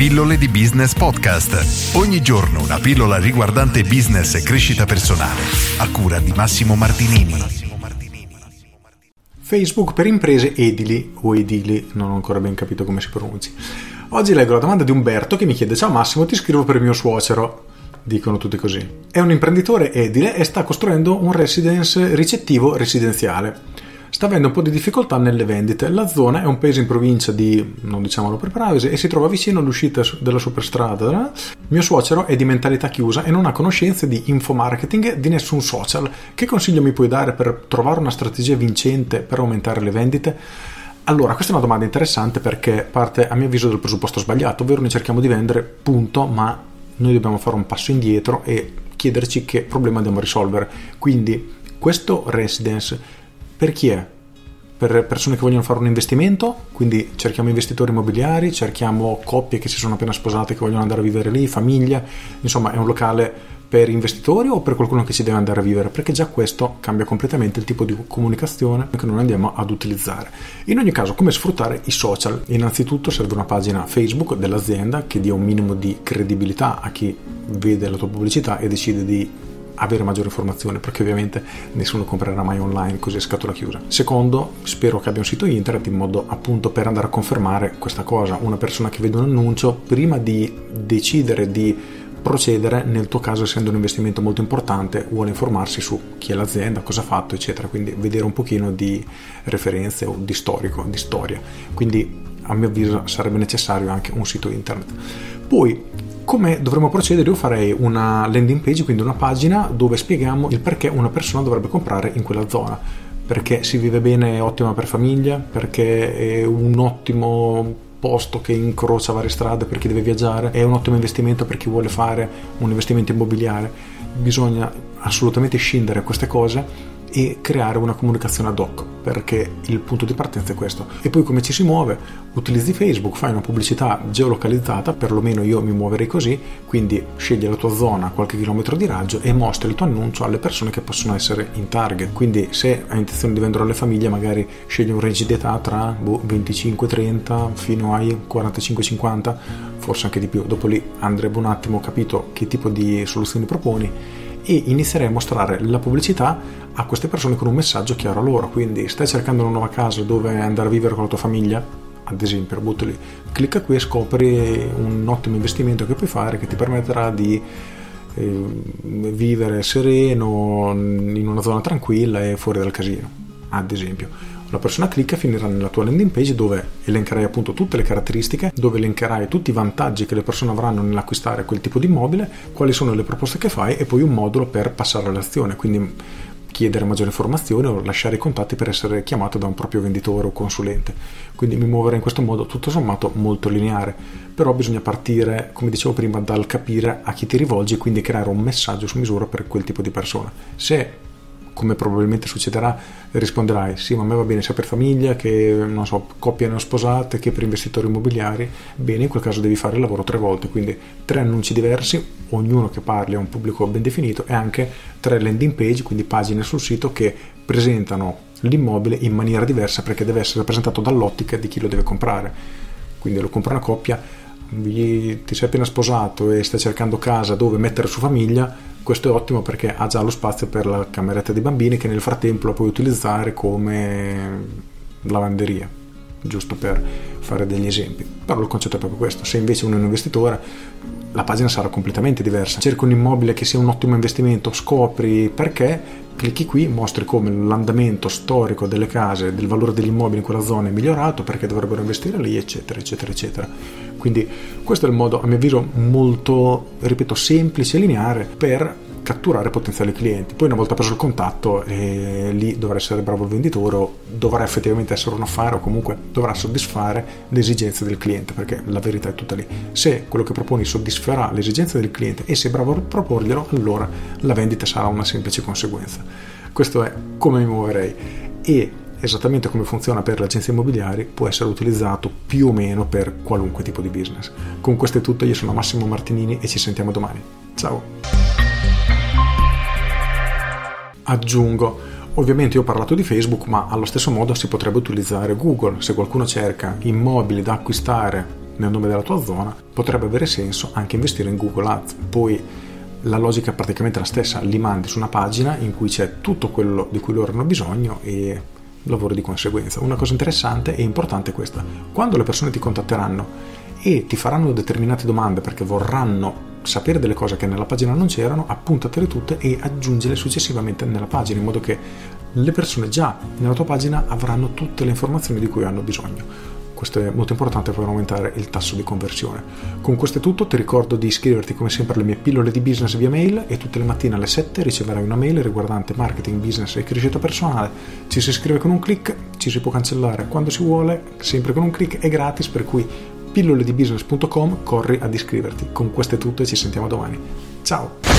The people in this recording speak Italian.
Pillole di Business Podcast. Ogni giorno una pillola riguardante business e crescita personale. A cura di Massimo Martinini. Facebook per imprese edili o edili, non ho ancora ben capito come si pronunci. Oggi leggo la domanda di Umberto che mi chiede: Ciao Massimo, ti scrivo per mio suocero. Dicono tutti così. È un imprenditore edile e sta costruendo un residence ricettivo residenziale sta avendo un po' di difficoltà nelle vendite. La zona è un paese in provincia di, non diciamolo per privacy, e si trova vicino all'uscita della superstrada. Mio suocero è di mentalità chiusa e non ha conoscenze di infomarketing di nessun social. Che consiglio mi puoi dare per trovare una strategia vincente per aumentare le vendite? Allora, questa è una domanda interessante perché parte a mio avviso dal presupposto sbagliato, ovvero noi cerchiamo di vendere, punto, ma noi dobbiamo fare un passo indietro e chiederci che problema andiamo a risolvere. Quindi, questo residence per chi è? Per persone che vogliono fare un investimento, quindi cerchiamo investitori immobiliari, cerchiamo coppie che si sono appena sposate che vogliono andare a vivere lì, famiglia, insomma è un locale per investitori o per qualcuno che ci deve andare a vivere, perché già questo cambia completamente il tipo di comunicazione che noi andiamo ad utilizzare. In ogni caso, come sfruttare i social? Innanzitutto serve una pagina Facebook dell'azienda che dia un minimo di credibilità a chi vede la tua pubblicità e decide di avere maggiore informazione perché ovviamente nessuno comprerà mai online così a scatola chiusa. Secondo, spero che abbia un sito internet in modo appunto per andare a confermare questa cosa. Una persona che vede un annuncio prima di decidere di procedere, nel tuo caso essendo un investimento molto importante, vuole informarsi su chi è l'azienda, cosa ha fatto, eccetera, quindi vedere un pochino di referenze o di storico, di storia. Quindi a mio avviso sarebbe necessario anche un sito internet. Poi come dovremmo procedere? Io farei una landing page, quindi una pagina dove spieghiamo il perché una persona dovrebbe comprare in quella zona. Perché si vive bene, è ottima per famiglia, perché è un ottimo posto che incrocia varie strade per chi deve viaggiare, è un ottimo investimento per chi vuole fare un investimento immobiliare. Bisogna assolutamente scindere queste cose e creare una comunicazione ad hoc perché il punto di partenza è questo. E poi come ci si muove? Utilizzi Facebook fai una pubblicità geolocalizzata perlomeno io mi muoverei così quindi scegli la tua zona a qualche chilometro di raggio e mostri il tuo annuncio alle persone che possono essere in target. Quindi se hai intenzione di vendere alle famiglie magari scegli un range di età tra boh, 25-30 fino ai 45-50 forse anche di più. Dopo lì andrebbe un attimo capito che tipo di soluzioni proponi e inizierei a mostrare la pubblicità a queste persone con un messaggio chiaro a loro. Quindi stai cercando una nuova casa dove andare a vivere con la tua famiglia? Ad esempio, buttali, clicca qui e scopri un ottimo investimento che puoi fare che ti permetterà di eh, vivere sereno in una zona tranquilla e fuori dal casino. Ad esempio la persona clicca finirà nella tua landing page dove elencherai appunto tutte le caratteristiche, dove elencherai tutti i vantaggi che le persone avranno nell'acquistare quel tipo di immobile, quali sono le proposte che fai e poi un modulo per passare all'azione, quindi chiedere maggiore informazione o lasciare i contatti per essere chiamato da un proprio venditore o consulente. Quindi mi muoverei in questo modo tutto sommato molto lineare, però bisogna partire, come dicevo prima, dal capire a chi ti rivolgi e quindi creare un messaggio su misura per quel tipo di persona. Se come probabilmente succederà, risponderai sì, ma a me va bene sia per famiglia che, non so, coppie non sposate che per investitori immobiliari. Bene, in quel caso devi fare il lavoro tre volte, quindi tre annunci diversi, ognuno che parli a un pubblico ben definito e anche tre landing page, quindi pagine sul sito che presentano l'immobile in maniera diversa perché deve essere presentato dall'ottica di chi lo deve comprare. Quindi lo compra una coppia, ti sei appena sposato e stai cercando casa dove mettere su famiglia, questo è ottimo perché ha già lo spazio per la cameretta dei bambini che nel frattempo la puoi utilizzare come lavanderia, giusto per fare degli esempi. Però il concetto è proprio questo. Se invece uno è un investitore, la pagina sarà completamente diversa. Cerca un immobile che sia un ottimo investimento, scopri perché, clicchi qui, mostri come l'andamento storico delle case, del valore degli immobili in quella zona è migliorato, perché dovrebbero investire lì, eccetera, eccetera, eccetera. Quindi questo è il modo, a mio avviso, molto, ripeto, semplice e lineare per catturare potenziali clienti. Poi una volta preso il contatto, eh, lì dovrà essere bravo il venditore o dovrà effettivamente essere un affare o comunque dovrà soddisfare le esigenze del cliente, perché la verità è tutta lì. Se quello che proponi soddisferà le esigenze del cliente e sei bravo a proporglielo, allora la vendita sarà una semplice conseguenza. Questo è come mi muoverei e esattamente come funziona per le agenzie immobiliari, può essere utilizzato più o meno per qualunque tipo di business. Con questo è tutto, io sono Massimo Martinini e ci sentiamo domani. Ciao! Aggiungo, ovviamente io ho parlato di Facebook, ma allo stesso modo si potrebbe utilizzare Google. Se qualcuno cerca immobili da acquistare nel nome della tua zona, potrebbe avere senso anche investire in Google Ads. Poi la logica è praticamente la stessa, li mandi su una pagina in cui c'è tutto quello di cui loro hanno bisogno e lavori di conseguenza. Una cosa interessante e importante è questa, quando le persone ti contatteranno e ti faranno determinate domande perché vorranno sapere delle cose che nella pagina non c'erano, appuntatele tutte e aggiungele successivamente nella pagina in modo che le persone già nella tua pagina avranno tutte le informazioni di cui hanno bisogno. Questo è molto importante per aumentare il tasso di conversione. Con questo è tutto, ti ricordo di iscriverti come sempre alle mie pillole di business via mail e tutte le mattine alle 7 riceverai una mail riguardante marketing, business e crescita personale. Ci si iscrive con un clic, ci si può cancellare quando si vuole, sempre con un clic, è gratis per cui pilloledibusiness.com corri ad iscriverti. Con questo è tutto e ci sentiamo domani. Ciao!